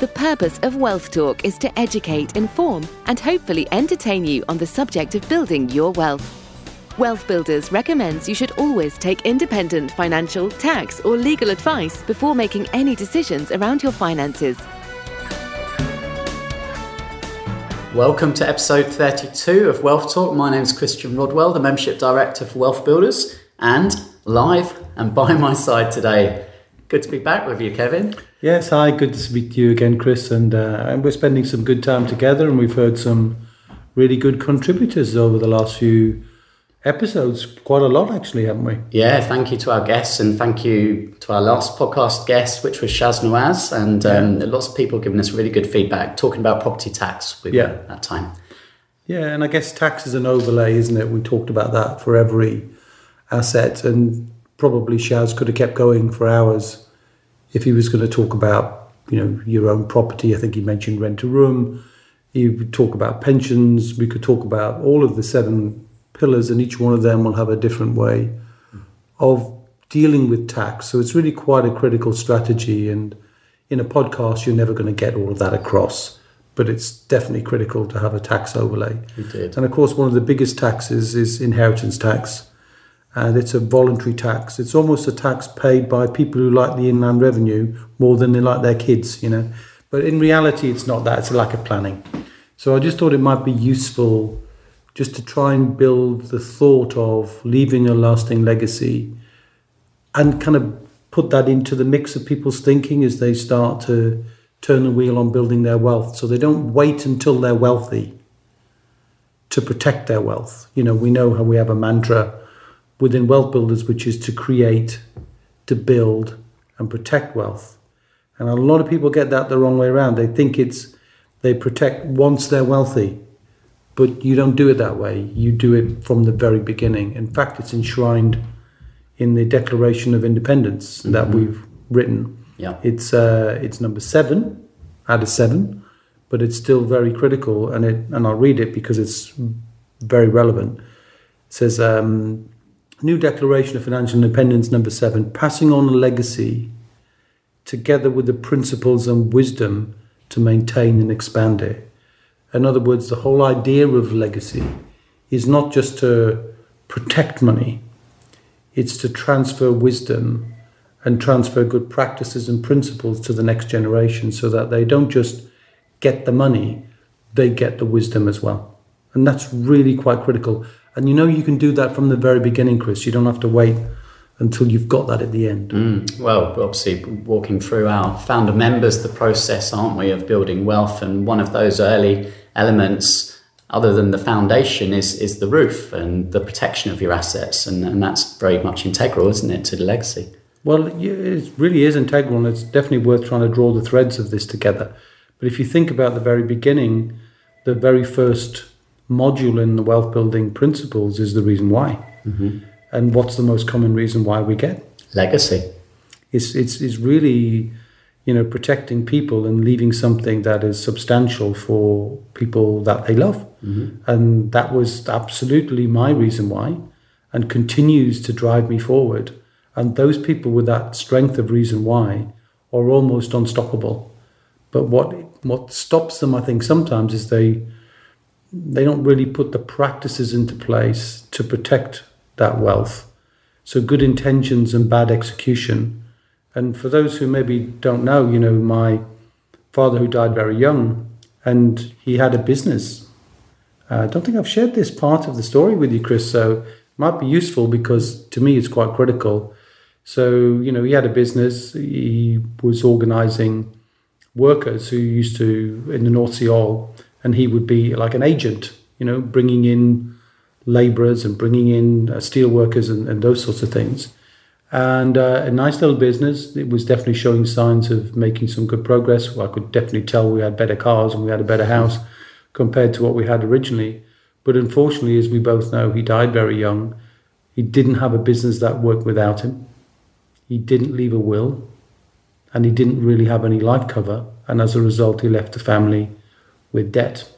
The purpose of Wealth Talk is to educate, inform, and hopefully entertain you on the subject of building your wealth. Wealth Builders recommends you should always take independent financial, tax, or legal advice before making any decisions around your finances. Welcome to episode 32 of Wealth Talk. My name is Christian Rodwell, the Membership Director for Wealth Builders, and live and by my side today. Good to be back with you, Kevin. Yes, hi, good to speak to you again, Chris. And, uh, and we're spending some good time together, and we've heard some really good contributors over the last few episodes. Quite a lot, actually, haven't we? Yeah, thank you to our guests, and thank you to our last podcast guest, which was Shaz Nawaz. And um, lots of people giving us really good feedback, talking about property tax we Yeah. that time. Yeah, and I guess tax is an overlay, isn't it? We talked about that for every asset, and probably Shaz could have kept going for hours if he was going to talk about, you know, your own property. I think he mentioned rent a room. He would talk about pensions. We could talk about all of the seven pillars, and each one of them will have a different way of dealing with tax. So it's really quite a critical strategy. And in a podcast, you're never going to get all of that across. But it's definitely critical to have a tax overlay. Did. And of course, one of the biggest taxes is inheritance tax. And it's a voluntary tax. It's almost a tax paid by people who like the inland revenue more than they like their kids, you know. But in reality, it's not that, it's a lack of planning. So I just thought it might be useful just to try and build the thought of leaving a lasting legacy and kind of put that into the mix of people's thinking as they start to turn the wheel on building their wealth. So they don't wait until they're wealthy to protect their wealth. You know, we know how we have a mantra within wealth builders, which is to create, to build, and protect wealth. And a lot of people get that the wrong way around. They think it's they protect once they're wealthy, but you don't do it that way. You do it from the very beginning. In fact, it's enshrined in the Declaration of Independence that we've written. Yeah. It's uh, it's number seven out of seven, but it's still very critical, and it and I'll read it because it's very relevant. It says, um, "New Declaration of Financial Independence, number seven, passing on a legacy, together with the principles and wisdom to maintain and expand it." In other words, the whole idea of legacy is not just to protect money; it's to transfer wisdom and transfer good practices and principles to the next generation so that they don't just get the money, they get the wisdom as well. And that's really quite critical. And you know, you can do that from the very beginning, Chris. You don't have to wait until you've got that at the end. Mm. Well, obviously, walking through our founder members, the process, aren't we, of building wealth, and one of those early elements, other than the foundation, is is the roof and the protection of your assets, and, and that's very much integral, isn't it, to the legacy? Well, it really is integral, and it's definitely worth trying to draw the threads of this together. But if you think about the very beginning, the very first module in the wealth building principles is the reason why. Mm-hmm. And what's the most common reason why we get? Legacy. It's, it's, it's really, you know, protecting people and leaving something that is substantial for people that they love. Mm-hmm. And that was absolutely my reason why and continues to drive me forward. And those people with that strength of reason why are almost unstoppable. But what what stops them, I think, sometimes is they they don't really put the practices into place to protect that wealth. So good intentions and bad execution. And for those who maybe don't know, you know, my father who died very young, and he had a business. Uh, I don't think I've shared this part of the story with you, Chris. So it might be useful because to me it's quite critical. So you know, he had a business. He was organising workers who used to in the North Sea oil, and he would be like an agent. You know, bringing in labourers and bringing in uh, steel workers and, and those sorts of things. And uh, a nice little business. It was definitely showing signs of making some good progress. Well, I could definitely tell we had better cars and we had a better house compared to what we had originally. But unfortunately, as we both know, he died very young. He didn't have a business that worked without him. He didn't leave a will, and he didn't really have any life cover. And as a result, he left the family with debt.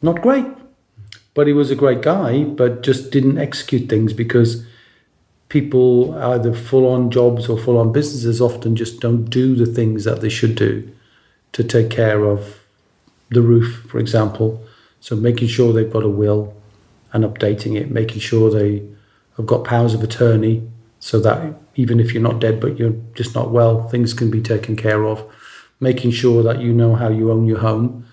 Not great, but he was a great guy, but just didn't execute things because people, either full on jobs or full on businesses, often just don't do the things that they should do to take care of the roof, for example. So making sure they've got a will and updating it, making sure they have got powers of attorney so that even if you're not dead but you're just not well, things can be taken care of. Making sure that you know how you own your home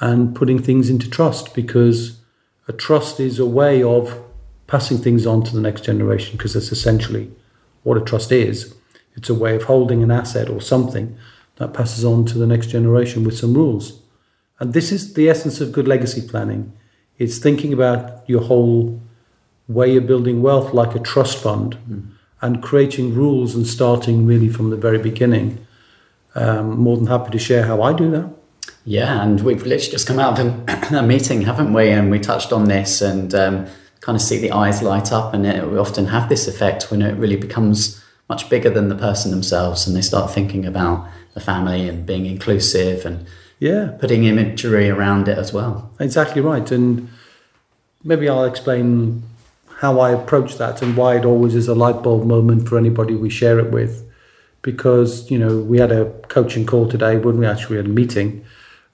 and putting things into trust because a trust is a way of passing things on to the next generation because that's essentially what a trust is. It's a way of holding an asset or something that passes on to the next generation with some rules. And this is the essence of good legacy planning. It's thinking about your whole way of building wealth like a trust fund mm. and creating rules and starting really from the very beginning. Um, more than happy to share how I do that. Yeah, and we've literally just come out of a, meeting, haven't we? And we touched on this and um, kind of see the eyes light up. And it, we often have this effect when it really becomes much bigger than the person themselves and they start thinking about the family and being inclusive and yeah putting imagery around it as well exactly right and maybe i'll explain how i approach that and why it always is a light bulb moment for anybody we share it with because you know we had a coaching call today when we actually had a meeting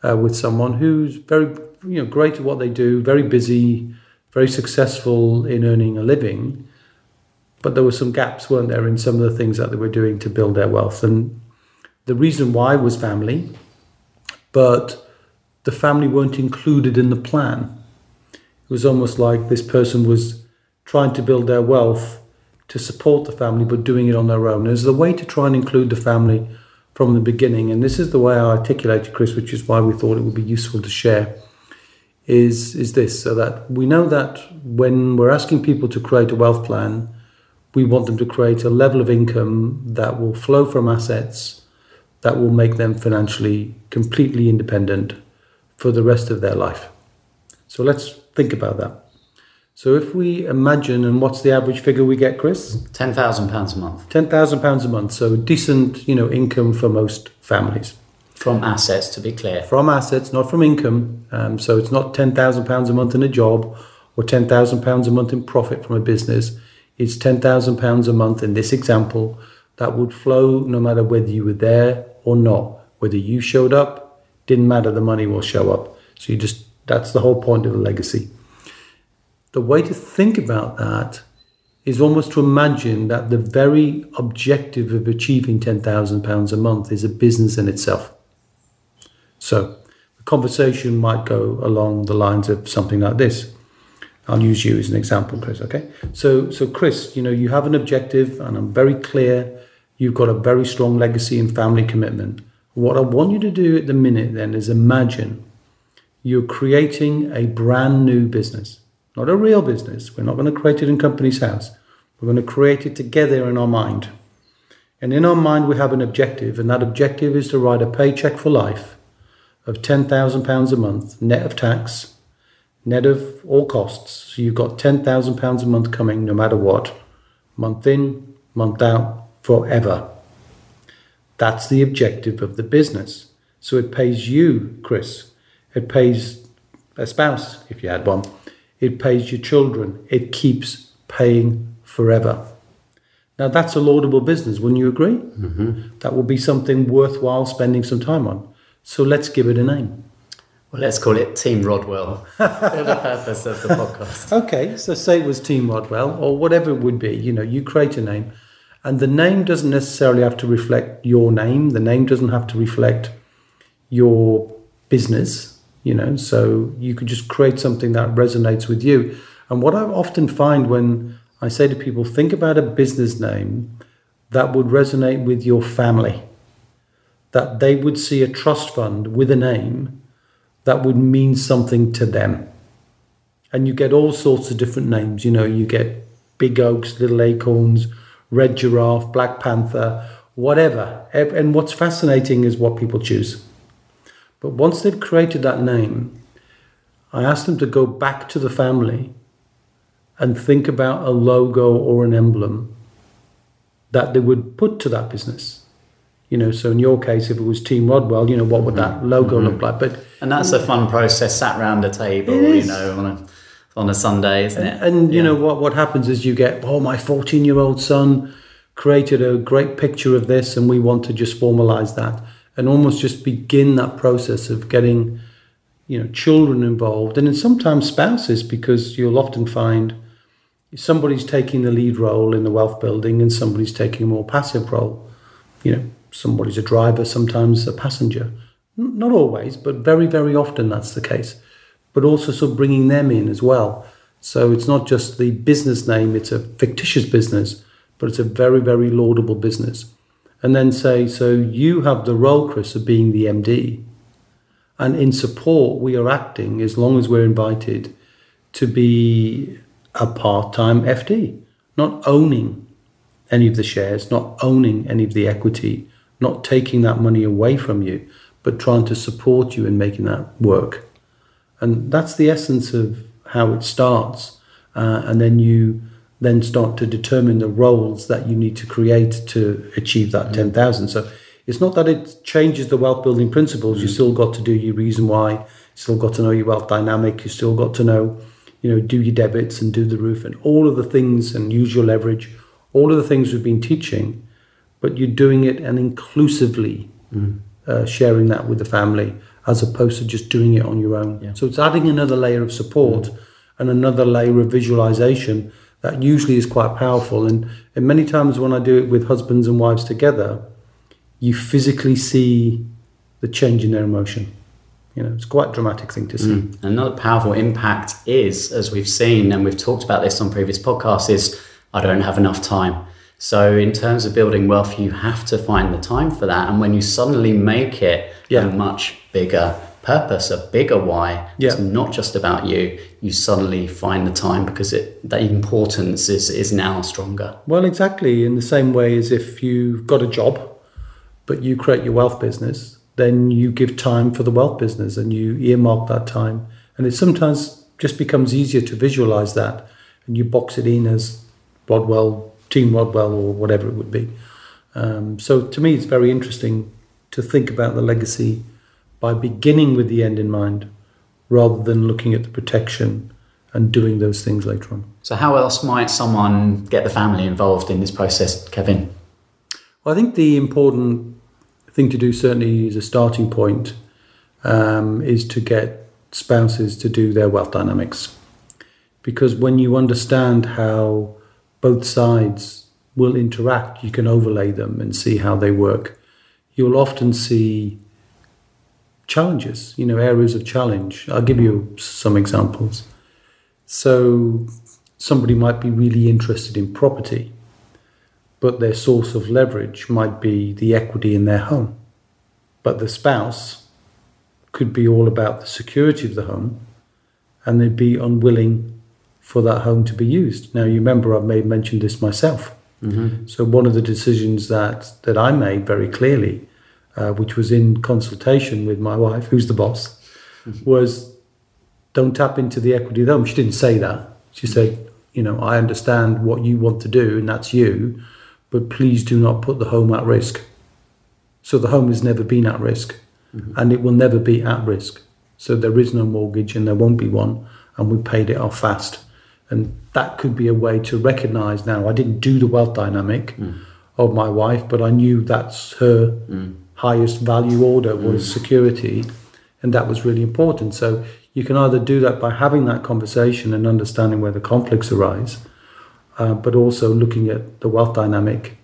uh, with someone who's very you know great at what they do, very busy, very successful in earning a living, but there were some gaps, weren't there, in some of the things that they were doing to build their wealth. And the reason why was family, but the family weren't included in the plan. It was almost like this person was trying to build their wealth to support the family, but doing it on their own. As the way to try and include the family from the beginning, and this is the way I articulated, Chris, which is why we thought it would be useful to share, is, is this so that we know that when we're asking people to create a wealth plan, we want them to create a level of income that will flow from assets that will make them financially completely independent for the rest of their life. So let's think about that. So if we imagine, and what's the average figure we get, Chris? Ten thousand pounds a month. Ten thousand pounds a month. So decent, you know, income for most families. From assets, to be clear. From assets, not from income. Um, so it's not ten thousand pounds a month in a job, or ten thousand pounds a month in profit from a business. It's ten thousand pounds a month in this example that would flow no matter whether you were there or not. Whether you showed up, didn't matter. The money will show up. So you just that's the whole point of a legacy the way to think about that is almost to imagine that the very objective of achieving £10,000 a month is a business in itself. So the conversation might go along the lines of something like this. I'll use you as an example, Chris, okay? So, so Chris, you know, you have an objective and I'm very clear. You've got a very strong legacy and family commitment. What I want you to do at the minute then is imagine you're creating a brand new business not a real business. We're not going to create it in Companies House. We're going to create it together in our mind. And in our mind, we have an objective, and that objective is to write a paycheck for life of £10,000 a month, net of tax, net of all costs. So you've got £10,000 a month coming no matter what, month in, month out, forever. That's the objective of the business. So it pays you, Chris. It pays a spouse, if you had one it pays your children, it keeps paying forever. Now, that's a laudable business, wouldn't you agree? Mm-hmm. That would be something worthwhile spending some time on. So let's give it a name. Well, let's call it Team Rodwell for the purpose of the podcast. Okay, so say it was Team Rodwell or whatever it would be. You know, you create a name, and the name doesn't necessarily have to reflect your name. The name doesn't have to reflect your business you know so you could just create something that resonates with you. And what i often find when i say to people think about a business name that would resonate with your family that they would see a trust fund with a name that would mean something to them. And you get all sorts of different names you know you get big oaks little acorns red giraffe black panther whatever. And what's fascinating is what people choose but once they've created that name, I ask them to go back to the family and think about a logo or an emblem that they would put to that business. You know, so in your case, if it was Team Rodwell, you know, what would that mm-hmm. logo mm-hmm. look like? But and that's a fun process, sat around a table, you know, on a on a Sunday, isn't and, it? And you know what what happens is you get, oh, my fourteen year old son created a great picture of this, and we want to just formalize that and almost just begin that process of getting you know children involved. And then sometimes spouses because you'll often find somebody's taking the lead role in the wealth building and somebody's taking a more passive role. You know somebody's a driver sometimes a passenger. Not always but very very often that's the case. But also sort of bringing them in as well. So it's not just the business name it's a fictitious business but it's a very very laudable business and then say so you have the role chris of being the md and in support, we are acting as long as we're invited to be a part time FD, not owning any of the shares, not owning any of the equity, not taking that money away from you, but trying to support you in making that work. And that's the essence of how it starts. Uh, and then you then start to determine the roles that you need to create to achieve that mm. 10,000. So it's not that it changes the wealth building principles. Mm. You still got to do your reason why. You still got to know your wealth dynamic. You still got to know, you know, do your debits and do the roof and all of the things and use your leverage. All of the things we've been teaching, but you're doing it and inclusively mm. uh, sharing that with the family as opposed to just doing it on your own. Yeah. So it's adding another layer of support mm. and another layer of visualization that usually is quite powerful. And, and many times when I do it with husbands and wives together, you physically see the change in their emotion. You know, it's quite a dramatic thing to see. Mm. Another powerful impact is, as we've seen, and we've talked about this on previous podcasts, is I don't have enough time. So, in terms of building wealth, you have to find the time for that. And when you suddenly make it yeah. a much bigger purpose, a bigger why, yeah. it's not just about you. You suddenly find the time because it, the importance is, is now stronger. Well, exactly. In the same way as if you've got a job but you create your wealth business, then you give time for the wealth business and you earmark that time. And it sometimes just becomes easier to visualize that and you box it in as Rodwell, Team Rodwell, or whatever it would be. Um, so to me, it's very interesting to think about the legacy by beginning with the end in mind rather than looking at the protection and doing those things later on. So, how else might someone get the family involved in this process, Kevin? Well, I think the important thing to do, certainly as a starting point, um, is to get spouses to do their wealth dynamics. Because when you understand how both sides will interact, you can overlay them and see how they work. You'll often see challenges, you know, areas of challenge. I'll give you some examples. So, somebody might be really interested in property but their source of leverage might be the equity in their home. But the spouse could be all about the security of the home and they'd be unwilling for that home to be used. Now, you remember I've made mention this myself. Mm-hmm. So, one of the decisions that, that I made very clearly, uh, which was in consultation with my wife, who's the boss, mm-hmm. was don't tap into the equity of the home. She didn't say that. She said, you know, I understand what you want to do, and that's you but please do not put the home at risk. So the home has never been at risk mm-hmm. and it will never be at risk. So there is no mortgage and there won't be one, and we paid it off fast. And that could be a way to recognize now I didn't do the wealth dynamic mm. of my wife, but I knew that's her mm. Highest value order was mm. security, and that was really important. So you can either do that by having that conversation and understanding where the conflicts arise, uh, but also looking at the wealth dynamic,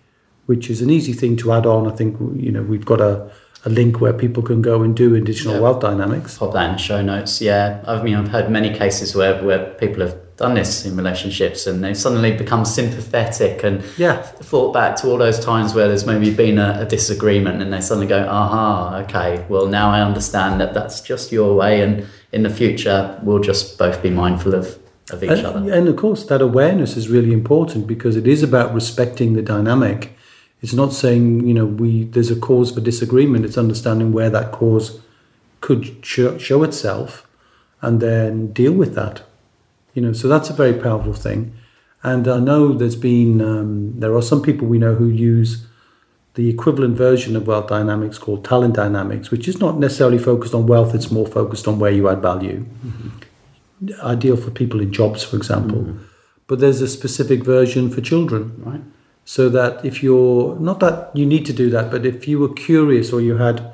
which is an easy thing to add on. I think you know we've got a, a link where people can go and do additional yeah. wealth dynamics. Pop that in show notes. Yeah, I mean I've heard many cases where where people have done this in relationships and they've suddenly become sympathetic and yeah. thought back to all those times where there's maybe been a, a, disagreement and they suddenly go aha okay well now i understand that that's just your way and in the future we'll just both be mindful of of each and, other. And of course, that awareness is really important because it is about respecting the dynamic. It's not saying you know we there's a cause for disagreement. It's understanding where that cause could show, show itself, and then deal with that. You know, so that's a very powerful thing. And I know there's been um, there are some people we know who use the equivalent version of wealth dynamics called talent dynamics, which is not necessarily focused on wealth. It's more focused on where you add value. Mm-hmm ideal for people in jobs, for example. Mm. But there's a specific version for children, right? So that if you're not that you need to do that, but if you were curious or you had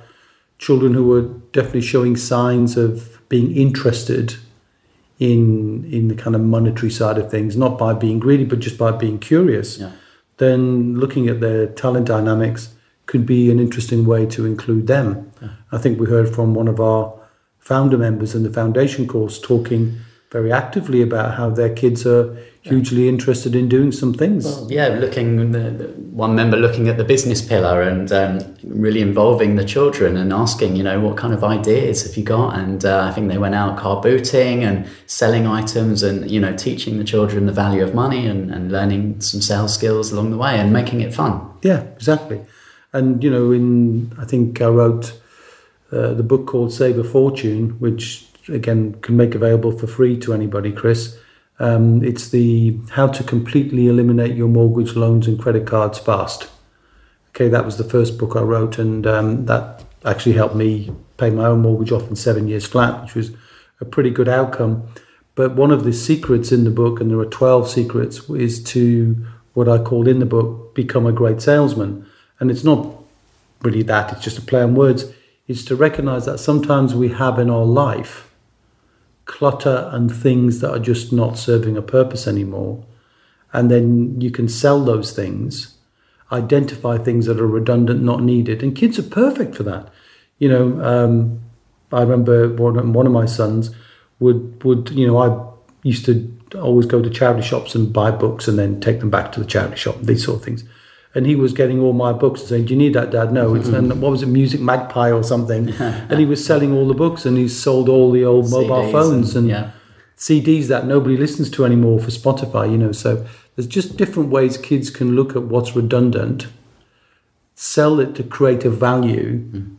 children who were definitely showing signs of being interested in in the kind of monetary side of things, not by being greedy, but just by being curious, Yeah. then looking at their talent dynamics could be an interesting way to include them. I think we heard from one of our founder members in the foundation course talking very actively about how their kids are hugely interested in doing some things. Yeah, looking the, the, one member looking at the business pillar and um, really involving the children and asking, you know, what kind of ideas have you got? And uh, I think they went out car booting and selling items and you know teaching the children the value of money and, and learning some sales skills along the way and making it fun. Yeah, exactly. And you know, in I think I wrote uh, the book called Save a Fortune, which again can make available for free to anybody, Chris. Um, it's the how to completely eliminate your mortgage loans and credit cards fast. Okay, that was the first book I wrote, and um, that actually helped me pay my own mortgage off in seven years flat, which was a pretty good outcome. But one of the secrets in the book, and there are 12 secrets, is to what I called in the book, become a great salesman. And it's not really that, it's just a play on words. It's to recognize that sometimes we have in our life clutter and things that are just not serving a purpose anymore. And then you can sell those things, identify things that are redundant, not needed. And kids are perfect for that. You know, um, I remember one, one of my sons would, would, you know, I used to always go to charity shops and buy books and then take them back to the charity shop, these sort of things. And he was getting all my books and saying, "Do you need that, Dad?" No, it's mm-hmm. and what was it, Music Magpie or something? and he was selling all the books, and he sold all the old mobile CDs phones and, yeah. CDs that nobody listens to anymore for Spotify. You know, so there's just different ways kids can look at what's redundant, sell it to create a value, mm-hmm.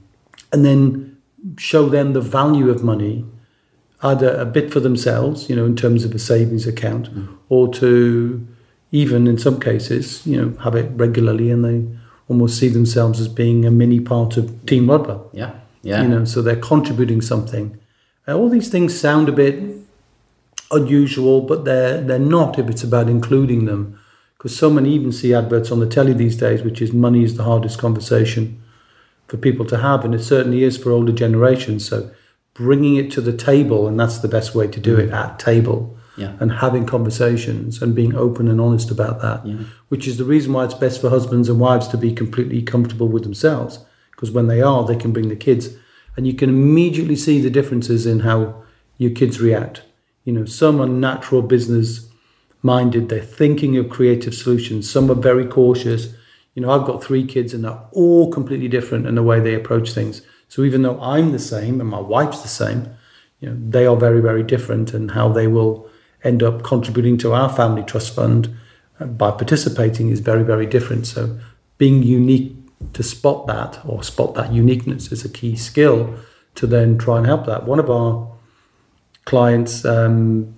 and then show them the value of money, either a bit for themselves, you know, in terms of a savings account, mm. or to even in some cases, you know, have it regularly and they almost see themselves as being a mini part of Team Rugby. Yeah, yeah. You know, so they're contributing something. Uh, all these things sound a bit unusual, but they're they're not if it's about including them. Because so many even see adverts on the telly these days, which is money is the hardest conversation for people to have, and it certainly is for older generations. So bringing it to the table, and that's the best way to do it at table, Yeah. and having conversations and being open and honest about that, which is the reason why it's best for husbands and wives to be completely comfortable with themselves, because when they are, they can bring the kids, and you can immediately see the differences in how your kids react. You know, some are natural business minded, they're thinking of creative solutions, some are very cautious. You know, I've got three kids and they're all completely different in the way they approach things. So even though I'm the same and my wife's the same, you know, they are very, very different and how they will end up contributing to our family trust fund uh, by participating is very, very different. So being unique to spot that or spot that uniqueness is a key skill to then try and help that. One of our clients um,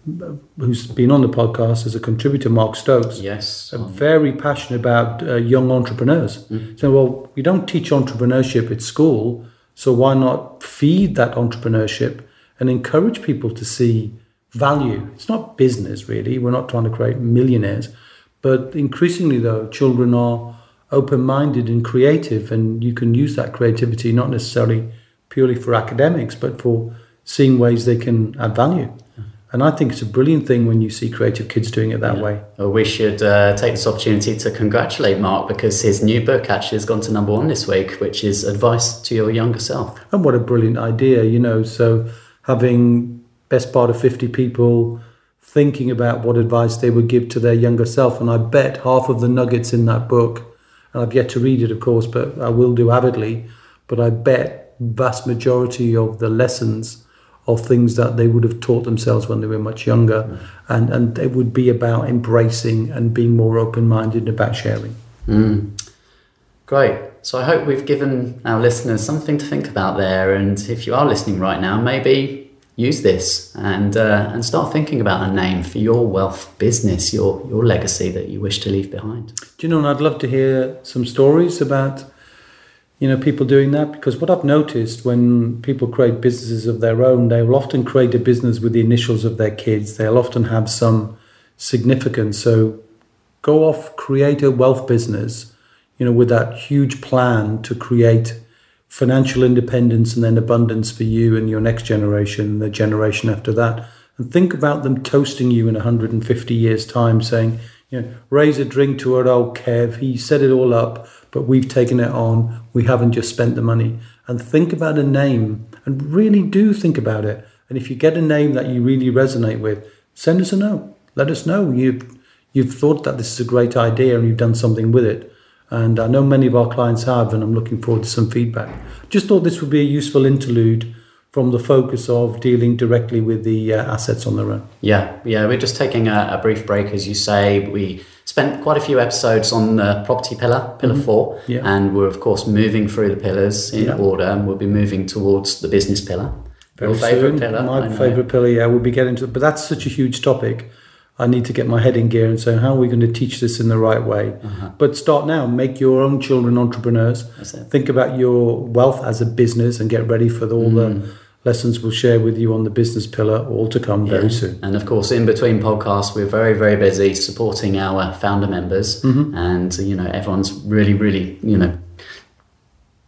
who's been on the podcast as a contributor, Mark Stokes, Yes. are very passionate about uh, young entrepreneurs. So, well, we don't teach entrepreneurship at school, so why not feed that entrepreneurship and encourage people to see value? It's not business, really. We're not trying to create millionaires, but increasingly, though, children are open-minded and creative, and you can use that creativity not necessarily purely for academics, but for seeing ways they can add value. And I think it's a brilliant thing when you see creative kids doing it that way. Well, we should uh, take this opportunity to congratulate Mark because his new book actually has gone to number one this week, which is Advice to Your Younger Self. And what a brilliant idea, you know. So having best part of 50 people thinking about what advice they would give to their younger self. And I bet half of the nuggets in that book, and I've yet to read it, of course, but I will do avidly, but I bet vast majority of the lessons of things that they would have taught themselves when they were much younger. Mm. And, and it would be about embracing and being more open-minded about sharing. Mm. Great. So I hope we've given our listeners something to think about there. And if you are listening right now, maybe use this and uh, and start thinking about a name for your wealth business, your your legacy that you wish to leave behind. Do you know, and I'd love to hear some stories about, you know, people doing that because what I've noticed when people create businesses of their own, they will often create a business with the initials of their kids. They'll often have some significance. So go off, create a wealth business, you know, with that huge plan to create financial independence and then abundance for you and your next generation and the generation after that. And think about them toasting you in 150 years' time, saying, you know, raise a drink to our old Kev. He set it all up, but we've taken it on. We haven't just spent the money. And think about a name and really do think about it. And if you get a name that you really resonate with, send us a note. Let us know you've you've thought that this is a great idea and you've done something with it. And I know many of our clients have, and I'm looking forward to some feedback. Just thought this would be a useful interlude from the focus of dealing directly with the uh, assets on their own. Yeah, yeah, we're just taking a, a, brief break, as you say. We spent quite a few episodes on the property pillar, pillar mm-hmm. four, yeah. and we're of course moving through the pillars in yeah. order, and we'll be moving towards the business pillar. Very Your favourite pillar? My favourite pillar, yeah, we'll be getting to but that's such a huge topic. I need to get my head in gear and say, how are we going to teach this in the right way? Uh-huh. But start now, make your own children entrepreneurs. Think about your wealth as a business and get ready for all mm. the lessons we'll share with you on the business pillar all to come yeah. very soon. And of course, in between podcasts, we're very, very busy supporting our founder members. Mm-hmm. And, you know, everyone's really, really, you know,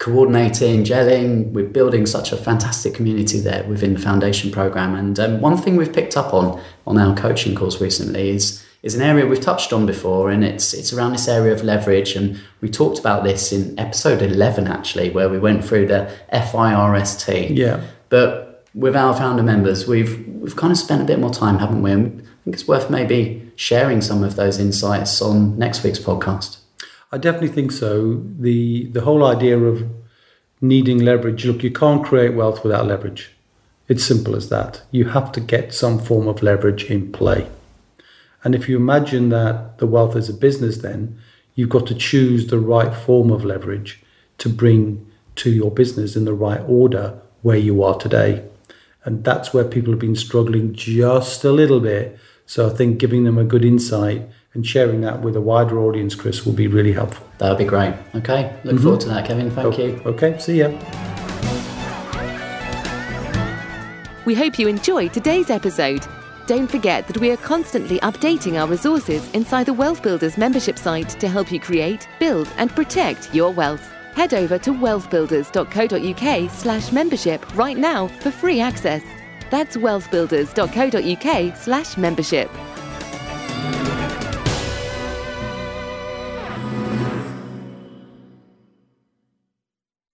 coordinating, gelling. We're building such a fantastic community there within the foundation program. And um, one thing we've picked up on on our coaching course recently is is an area we've touched on before, and it's it's around this area of leverage. And we talked about this in episode eleven, actually, where we went through the FIRST. Yeah. But with our founder members, we've we've kind of spent a bit more time, haven't we? And I think it's worth maybe sharing some of those insights on next week's podcast. I definitely think so. The the whole idea of needing leverage. Look, you can't create wealth without leverage. It's simple as that. You have to get some form of leverage in play. And if you imagine that the wealth is a business, then you've got to choose the right form of leverage to bring to your business in the right order where you are today. And that's where people have been struggling just a little bit. So I think giving them a good insight and sharing that with a wider audience, Chris, will be really helpful. That would be great. Okay, look mm-hmm. forward to that, Kevin. Thank okay. you. Okay, see ya. We hope you enjoyed today's episode. Don't forget that we are constantly updating our resources inside the Wealth Builders membership site to help you create, build, and protect your wealth. Head over to wealthbuilders.co.uk slash membership right now for free access. That's wealthbuilders.co.uk slash membership.